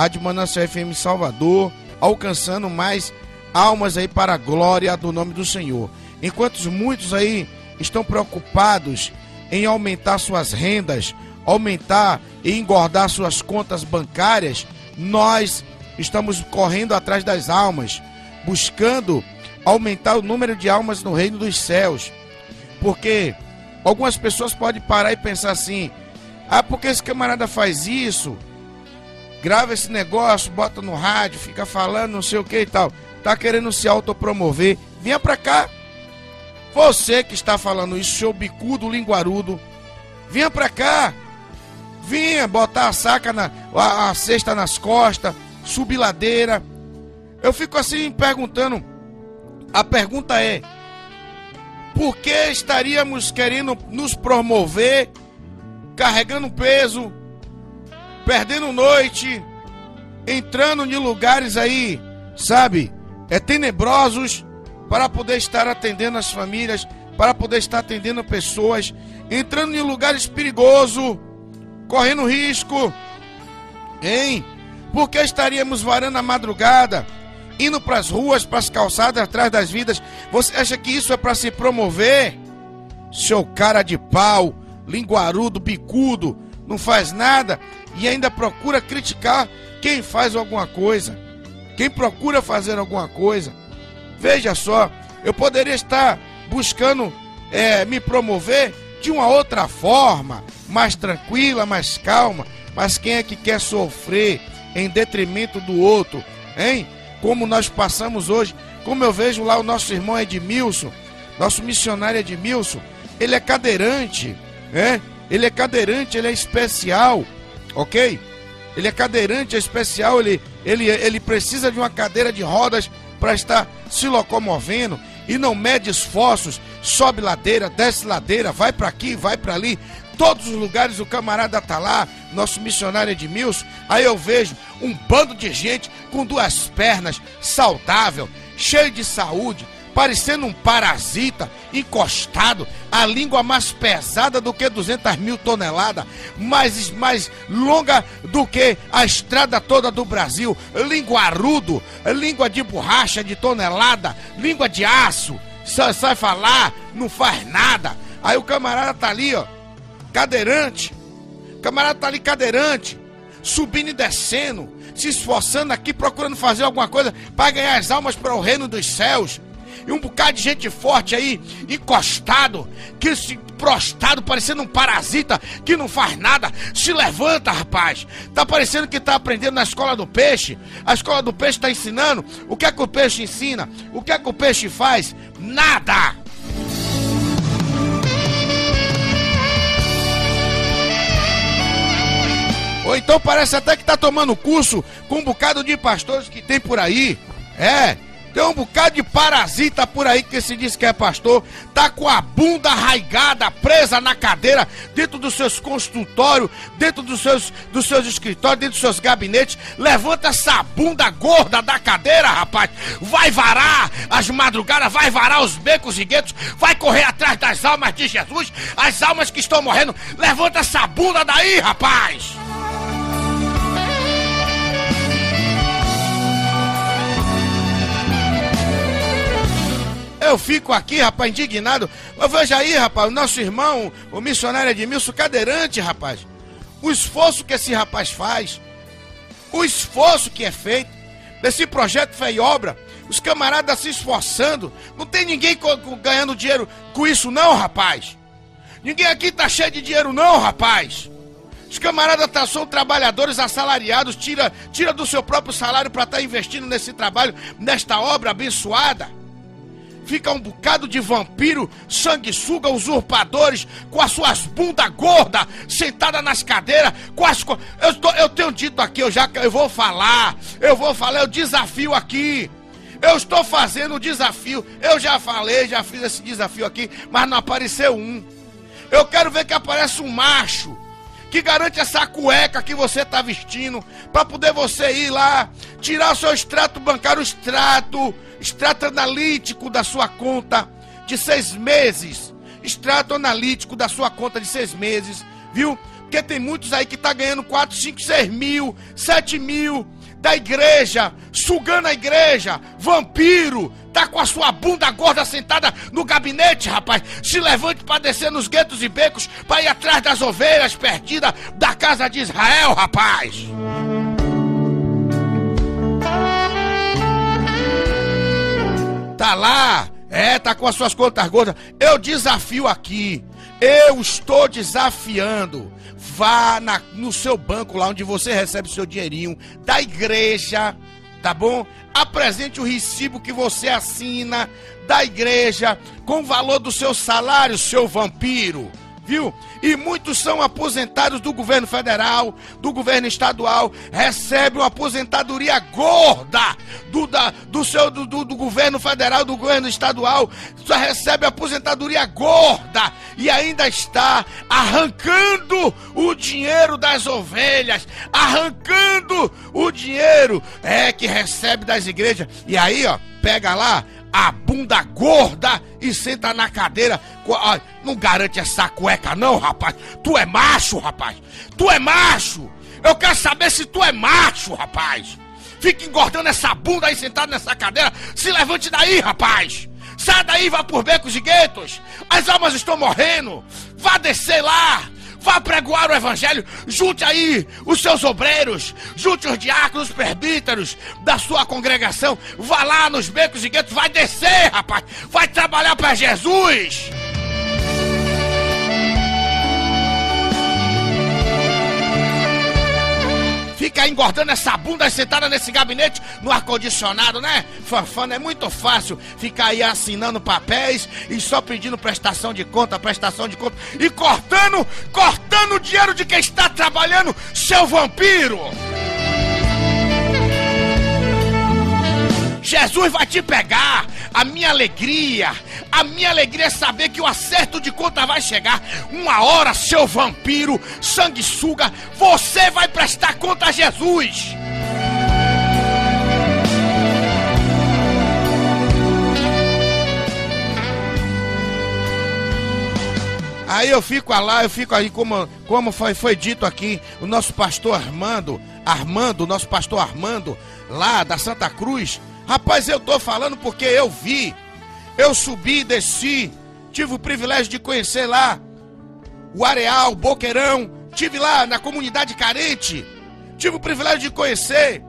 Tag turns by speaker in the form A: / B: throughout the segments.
A: Rádio Manancial FM Salvador, alcançando mais almas aí para a glória do nome do Senhor. Enquanto muitos aí estão preocupados em aumentar suas rendas, aumentar e engordar suas contas bancárias, nós estamos correndo atrás das almas, buscando aumentar o número de almas no reino dos céus. Porque algumas pessoas podem parar e pensar assim: ah, porque esse camarada faz isso? Grava esse negócio, bota no rádio, fica falando, não sei o que e tal. Tá querendo se autopromover. Vinha pra cá. Você que está falando isso, seu bicudo linguarudo, vinha pra cá. Vinha botar a saca na a, a cesta nas costas, subir ladeira. Eu fico assim perguntando. A pergunta é: por que estaríamos querendo nos promover, carregando peso, perdendo noite, entrando em lugares aí, sabe, é tenebrosos para poder estar atendendo as famílias, para poder estar atendendo pessoas, entrando em lugares perigosos, correndo risco, hein? Porque estaríamos varando a madrugada, indo para as ruas, para as calçadas, atrás das vidas. Você acha que isso é para se promover? Seu cara de pau, linguarudo, bicudo, não faz nada e ainda procura criticar quem faz alguma coisa, quem procura fazer alguma coisa. Veja só, eu poderia estar buscando é, me promover de uma outra forma, mais tranquila, mais calma, mas quem é que quer sofrer em detrimento do outro, hein? Como nós passamos hoje, como eu vejo lá o nosso irmão Edmilson, nosso missionário Edmilson, ele é cadeirante, né? Ele é cadeirante, ele é especial, ok? Ele é cadeirante, é especial, ele, ele, ele precisa de uma cadeira de rodas para estar se locomovendo e não mede esforços, sobe ladeira, desce ladeira, vai para aqui, vai para ali. Todos os lugares o camarada tá lá, nosso missionário Edmilson. Aí eu vejo um bando de gente com duas pernas, saudável, cheio de saúde, parecendo um parasita, encostado, a língua mais pesada do que 200 mil toneladas, mais, mais longa do que a estrada toda do Brasil, linguarudo, língua de borracha de tonelada, língua de aço, só sai falar, não faz nada. Aí o camarada tá ali, ó, cadeirante, o camarada tá ali cadeirante, subindo e descendo, se esforçando aqui, procurando fazer alguma coisa para ganhar as almas para o reino dos céus e um bocado de gente forte aí, encostado, que se prostrado, parecendo um parasita que não faz nada. Se levanta, rapaz. Tá parecendo que tá aprendendo na escola do peixe. A escola do peixe tá ensinando. O que é que o peixe ensina? O que é que o peixe faz? Nada! Ou então parece até que tá tomando curso com um bocado de pastores que tem por aí. É, tem um bocado de parasita por aí que se diz que é pastor, tá com a bunda arraigada, presa na cadeira, dentro dos seus consultórios, dentro dos seus, dos seus escritórios, dentro dos seus gabinetes. Levanta essa bunda gorda da cadeira, rapaz. Vai varar as madrugadas, vai varar os becos e guetos, vai correr atrás das almas de Jesus, as almas que estão morrendo. Levanta essa bunda daí, rapaz. Eu fico aqui, rapaz, indignado. Mas veja aí, rapaz, o nosso irmão, o missionário Edmilson, cadeirante, rapaz. O esforço que esse rapaz faz, o esforço que é feito desse projeto Fé Obra, os camaradas se esforçando. Não tem ninguém ganhando dinheiro com isso, não, rapaz. Ninguém aqui tá cheio de dinheiro, não, rapaz. Os camaradas tá, são trabalhadores assalariados, tira, tira do seu próprio salário para estar tá investindo nesse trabalho, nesta obra abençoada fica um bocado de vampiro, sanguessuga, usurpadores, com as suas bundas gordas, sentada nas cadeiras, com as. Eu, tô, eu tenho dito aqui, eu já eu vou falar, eu vou falar, eu desafio aqui. Eu estou fazendo o desafio. Eu já falei, já fiz esse desafio aqui, mas não apareceu um. Eu quero ver que aparece um macho que garante essa cueca que você está vestindo, para poder você ir lá, tirar o seu extrato bancário, o extrato, extrato analítico da sua conta de seis meses, extrato analítico da sua conta de seis meses, viu? Porque tem muitos aí que tá ganhando 4, 5, 6 mil, 7 mil da igreja, sugando a igreja, vampiro, tá com a sua bunda gorda sentada no gabinete, rapaz. Se levante para descer nos guetos e becos para ir atrás das ovelhas perdidas da casa de Israel, rapaz. Tá lá, é, tá com as suas contas gordas. Eu desafio aqui. Eu estou desafiando. Vá na, no seu banco lá onde você recebe o seu dinheirinho da igreja, tá bom? Apresente o recibo que você assina da igreja com o valor do seu salário, seu vampiro E muitos são aposentados do governo federal, do governo estadual, recebem uma aposentadoria gorda do, da, do, seu, do, do, do governo federal, do governo estadual, só recebe aposentadoria gorda e ainda está arrancando o dinheiro das ovelhas, arrancando o dinheiro é que recebe das igrejas. E aí, ó, pega lá a bunda gorda e senta na cadeira. Não garante essa cueca, não, rapaz. Tu é macho, rapaz. Tu é macho. Eu quero saber se tu é macho, rapaz. Fica engordando essa bunda aí sentado nessa cadeira. Se levante daí, rapaz. Sai daí, vá por becos e guetos. As almas estão morrendo. Vá descer lá. Vá pregoar o evangelho, junte aí os seus obreiros, junte os diáconos, os presbíteros da sua congregação, vá lá nos becos e guetos, vai descer, rapaz, vai trabalhar para Jesus. Fica engordando essa bunda sentada nesse gabinete no ar-condicionado, né? Fanfana, é muito fácil ficar aí assinando papéis e só pedindo prestação de conta, prestação de conta e cortando, cortando o dinheiro de quem está trabalhando, seu vampiro! Jesus vai te pegar. A minha alegria, a minha alegria é saber que o acerto de conta vai chegar. Uma hora, seu vampiro, sanguessuga, você vai prestar conta a Jesus. Aí eu fico lá, eu fico aí, como, como foi, foi dito aqui, o nosso pastor Armando, Armando, o nosso pastor Armando, lá da Santa Cruz, Rapaz, eu tô falando porque eu vi. Eu subi, desci, tive o privilégio de conhecer lá o Areal, Boqueirão, tive lá na comunidade carente, tive o privilégio de conhecer.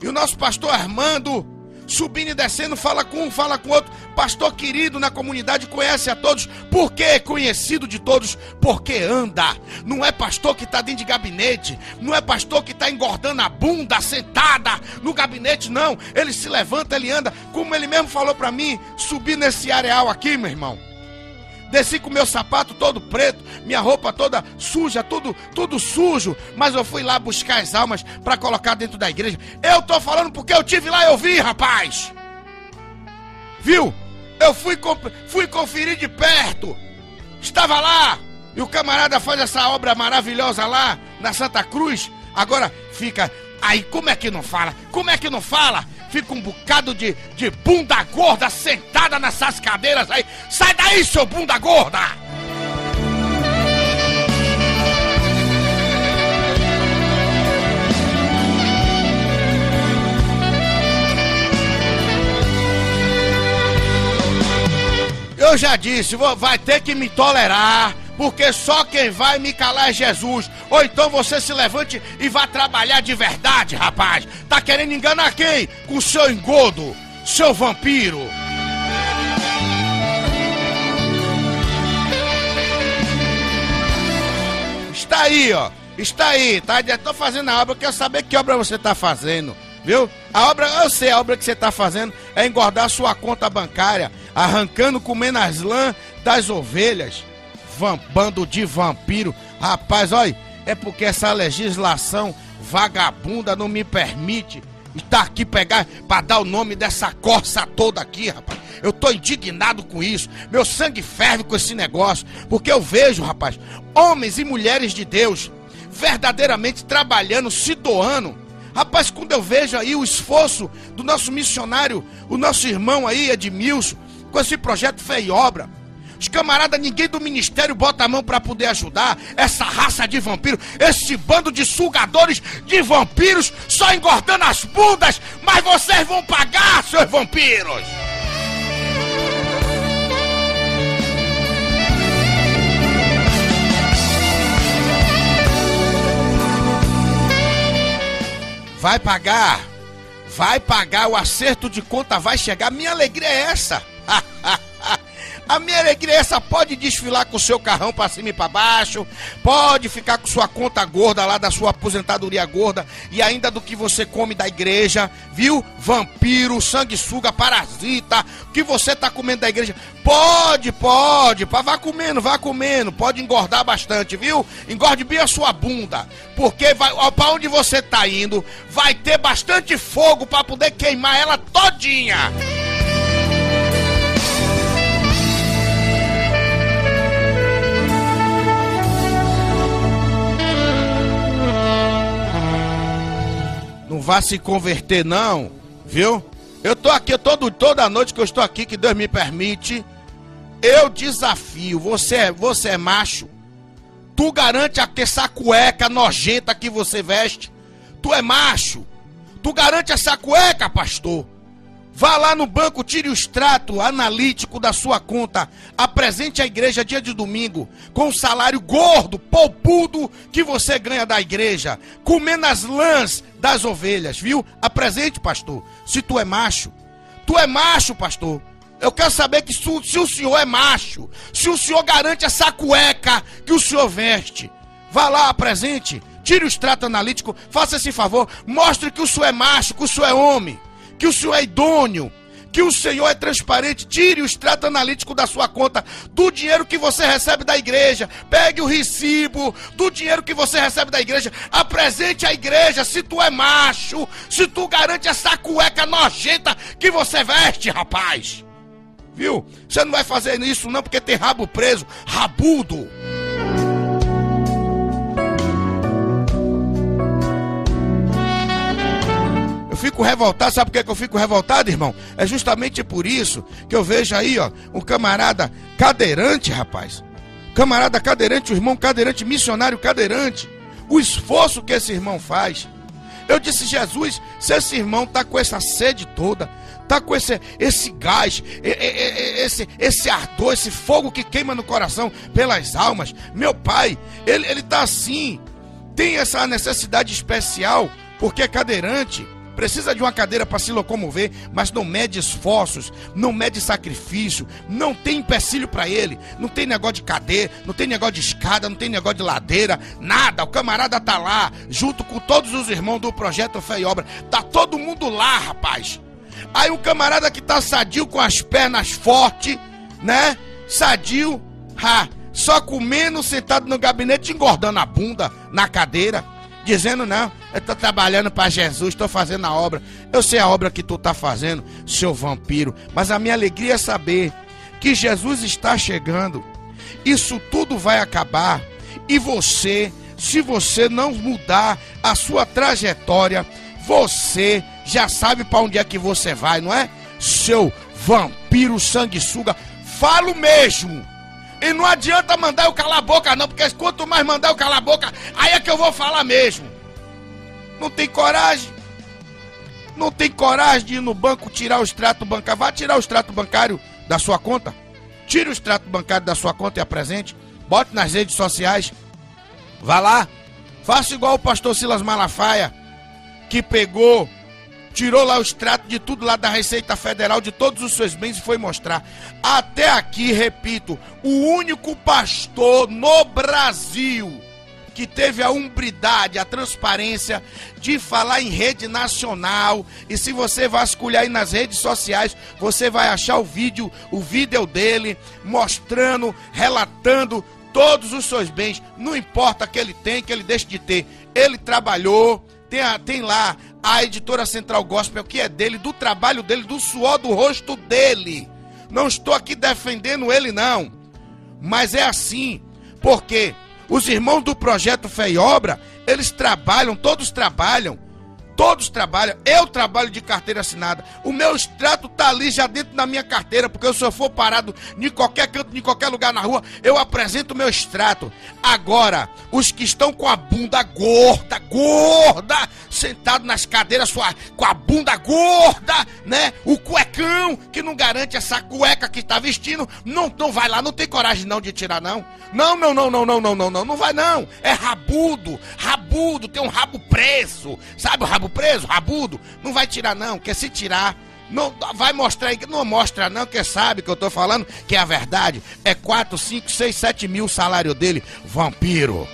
A: E o nosso pastor Armando subindo e descendo, fala com um, fala com outro. Pastor querido na comunidade, conhece a todos. Por que é conhecido de todos? Porque anda. Não é pastor que está dentro de gabinete. Não é pastor que está engordando a bunda sentada no gabinete, não. Ele se levanta, ele anda. Como ele mesmo falou para mim, subir nesse areal aqui, meu irmão. Desci com meu sapato todo preto, minha roupa toda suja, tudo, tudo sujo, mas eu fui lá buscar as almas para colocar dentro da igreja. Eu tô falando porque eu tive lá, eu vi, rapaz. Viu? Eu fui, fui conferir de perto. Estava lá. E o camarada faz essa obra maravilhosa lá na Santa Cruz. Agora fica aí, como é que não fala? Como é que não fala? Fica um bocado de, de bunda gorda sentada nessas cadeiras aí. Sai daí, seu bunda gorda! Eu já disse, vai ter que me tolerar porque só quem vai me calar é Jesus. Ou então você se levante e vá trabalhar de verdade, rapaz. Tá querendo enganar quem? Com seu engodo, seu vampiro. Está aí, ó. Está aí, tá? Estou fazendo a obra, quero saber que obra você está fazendo, viu? A obra, eu sei, a obra que você está fazendo é engordar sua conta bancária, arrancando, comendo as lã das ovelhas bando de vampiro. Rapaz, olha, é porque essa legislação vagabunda não me permite estar aqui pegar para dar o nome dessa corça toda aqui, rapaz. Eu tô indignado com isso. Meu sangue ferve com esse negócio, porque eu vejo, rapaz, homens e mulheres de Deus verdadeiramente trabalhando, se doando. Rapaz, quando eu vejo aí o esforço do nosso missionário, o nosso irmão aí, Edmilson, com esse projeto Fé e Obra, Os camaradas, ninguém do ministério bota a mão para poder ajudar essa raça de vampiros, esse bando de sugadores de vampiros, só engordando as bundas, mas vocês vão pagar, seus vampiros! Vai pagar, vai pagar, o acerto de conta vai chegar. Minha alegria é essa. A minha essa. Pode desfilar com o seu carrão para cima e para baixo. Pode ficar com sua conta gorda lá da sua aposentadoria gorda. E ainda do que você come da igreja. Viu? Vampiro, sanguessuga, parasita. O que você tá comendo da igreja. Pode, pode. Vá comendo, vá comendo. Pode engordar bastante, viu? Engorde bem a sua bunda. Porque vai, para onde você tá indo, vai ter bastante fogo para poder queimar ela todinha. Vá se converter, não, viu? Eu tô aqui todo, toda noite que eu estou aqui, que Deus me permite. Eu desafio, você, é, você é macho. Tu garante a essa cueca nojenta que você veste. Tu é macho. Tu garante essa cueca, pastor. Vá lá no banco, tire o extrato analítico da sua conta. Apresente à igreja dia de domingo com o salário gordo, poupudo que você ganha da igreja, comendo as lãs das ovelhas, viu? Apresente, pastor. Se tu é macho, tu é macho, pastor. Eu quero saber que se, o senhor é macho, se o senhor garante essa cueca que o senhor veste. Vá lá, apresente, tire o extrato analítico, faça esse favor, mostre que o senhor é macho, que o senhor é homem que o Senhor é idôneo, que o Senhor é transparente. Tire o extrato analítico da sua conta do dinheiro que você recebe da igreja. Pegue o recibo do dinheiro que você recebe da igreja. Apresente à igreja se tu é macho, se tu garante essa cueca nojenta que você veste, rapaz. Viu? Você não vai fazer isso não porque tem rabo preso, rabudo. Eu fico revoltado, sabe por que eu fico revoltado, irmão? É justamente por isso que eu vejo aí, ó, um camarada cadeirante, rapaz. Camarada cadeirante, o irmão cadeirante, missionário cadeirante. O esforço que esse irmão faz. Eu disse, Jesus, se esse irmão tá com essa sede toda, tá com esse, esse gás, esse, esse ardor, esse fogo que queima no coração pelas almas, meu pai, ele, ele tá assim, tem essa necessidade especial, porque é cadeirante precisa de uma cadeira para se locomover, mas não mede esforços, não mede sacrifício, não tem empecilho para ele, não tem negócio de cadeira, não tem negócio de escada, não tem negócio de ladeira, nada. O camarada tá lá, junto com todos os irmãos do projeto Fé e Obra, tá todo mundo lá, rapaz. Aí o camarada que tá sadio com as pernas fortes, né? Sadio, ha, só comendo, sentado no gabinete, engordando a bunda na cadeira dizendo não, eu estou trabalhando para Jesus, estou fazendo a obra. Eu sei a obra que tu está fazendo, seu vampiro, mas a minha alegria é saber que Jesus está chegando. Isso tudo vai acabar e você, se você não mudar a sua trajetória, você já sabe para onde é que você vai, não é? Seu vampiro sanguessuga, falo mesmo. E não adianta mandar eu calar a boca, não, porque quanto mais mandar eu calar a boca, aí é que eu vou falar mesmo. Não tem coragem. Não tem coragem de ir no banco tirar o extrato bancário. Vá tirar o extrato bancário da sua conta. Tire o extrato bancário da sua conta e apresente. Bote nas redes sociais. Vá lá. Faça igual o pastor Silas Malafaia, que pegou tirou lá o extrato de tudo lá da Receita Federal, de todos os seus bens e foi mostrar. Até aqui, repito, o único pastor no Brasil que teve a umbridade, a transparência de falar em rede nacional. E se você vasculhar aí nas redes sociais, você vai achar o vídeo, o vídeo dele mostrando, relatando todos os seus bens, não importa que ele tem, que ele deixe de ter. Ele trabalhou, tem, tem lá a editora Central Gospel, que é dele, do trabalho dele, do suor do rosto dele. Não estou aqui defendendo ele, não. Mas é assim, porque os irmãos do projeto Fé e Obra, eles trabalham, todos trabalham Todos trabalham, eu trabalho de carteira assinada. O meu extrato tá ali já dentro da minha carteira, porque se eu for parado em qualquer canto, em qualquer lugar na rua, eu apresento o meu extrato. Agora, os que estão com a bunda gorda, gorda, sentado nas cadeiras com a bunda gorda, né? O cuecão que não garante essa cueca que está vestindo, não, não vai lá, não tem coragem não de tirar não. Não, não, não, não, não, não, não, não, não vai não. É rabudo, rabudo, tem um rabo preso, sabe o rabo preso, rabudo, não vai tirar não, quer se tirar. Não vai mostrar não mostra não, que sabe que eu tô falando, que é a verdade. É 4, 5, 6, 7 mil o salário dele, vampiro.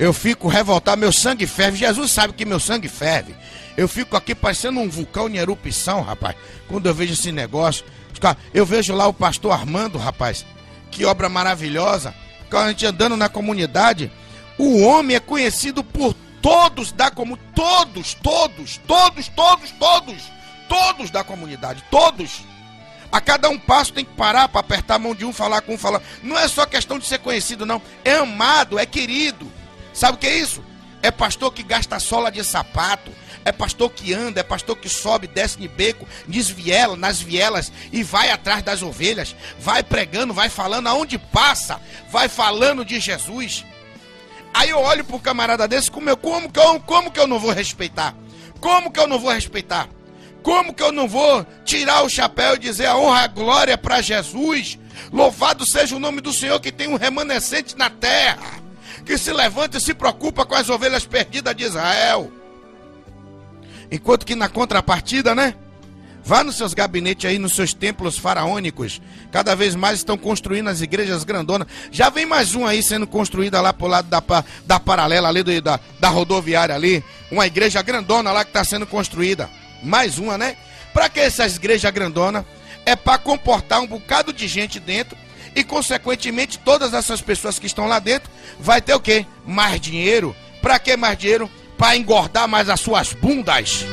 A: Eu fico revoltado, meu sangue ferve. Jesus sabe que meu sangue ferve. Eu fico aqui parecendo um vulcão em erupção, rapaz. Quando eu vejo esse negócio. Eu vejo lá o pastor Armando, rapaz que obra maravilhosa. A gente andando na comunidade, o homem é conhecido por todos da comunidade. Todos, todos, todos, todos, todos. Todos da comunidade. Todos. A cada um passo tem que parar para apertar a mão de um, falar com um, falar. Não é só questão de ser conhecido, não. É amado, é querido. Sabe o que é isso? É pastor que gasta sola de sapato. É pastor que anda, é pastor que sobe, desce de beco, desviela nas vielas e vai atrás das ovelhas. Vai pregando, vai falando aonde passa, vai falando de Jesus. Aí eu olho pro camarada desse, como, eu, como, que eu, como que eu não vou respeitar? Como que eu não vou respeitar? Como que eu não vou tirar o chapéu e dizer a honra e a glória para Jesus? Louvado seja o nome do Senhor que tem um remanescente na terra que se levanta e se preocupa com as ovelhas perdidas de Israel. Enquanto que na contrapartida, né? Vá nos seus gabinetes aí, nos seus templos faraônicos. Cada vez mais estão construindo as igrejas grandonas. Já vem mais um aí sendo construída lá pro lado da, da paralela ali, do, da, da rodoviária ali. Uma igreja grandona lá que está sendo construída. Mais uma, né? Para que essas igrejas grandonas? É para comportar um bocado de gente dentro e, consequentemente, todas essas pessoas que estão lá dentro vai ter o quê? Mais dinheiro. Para que mais dinheiro? Para engordar mais as suas bundas.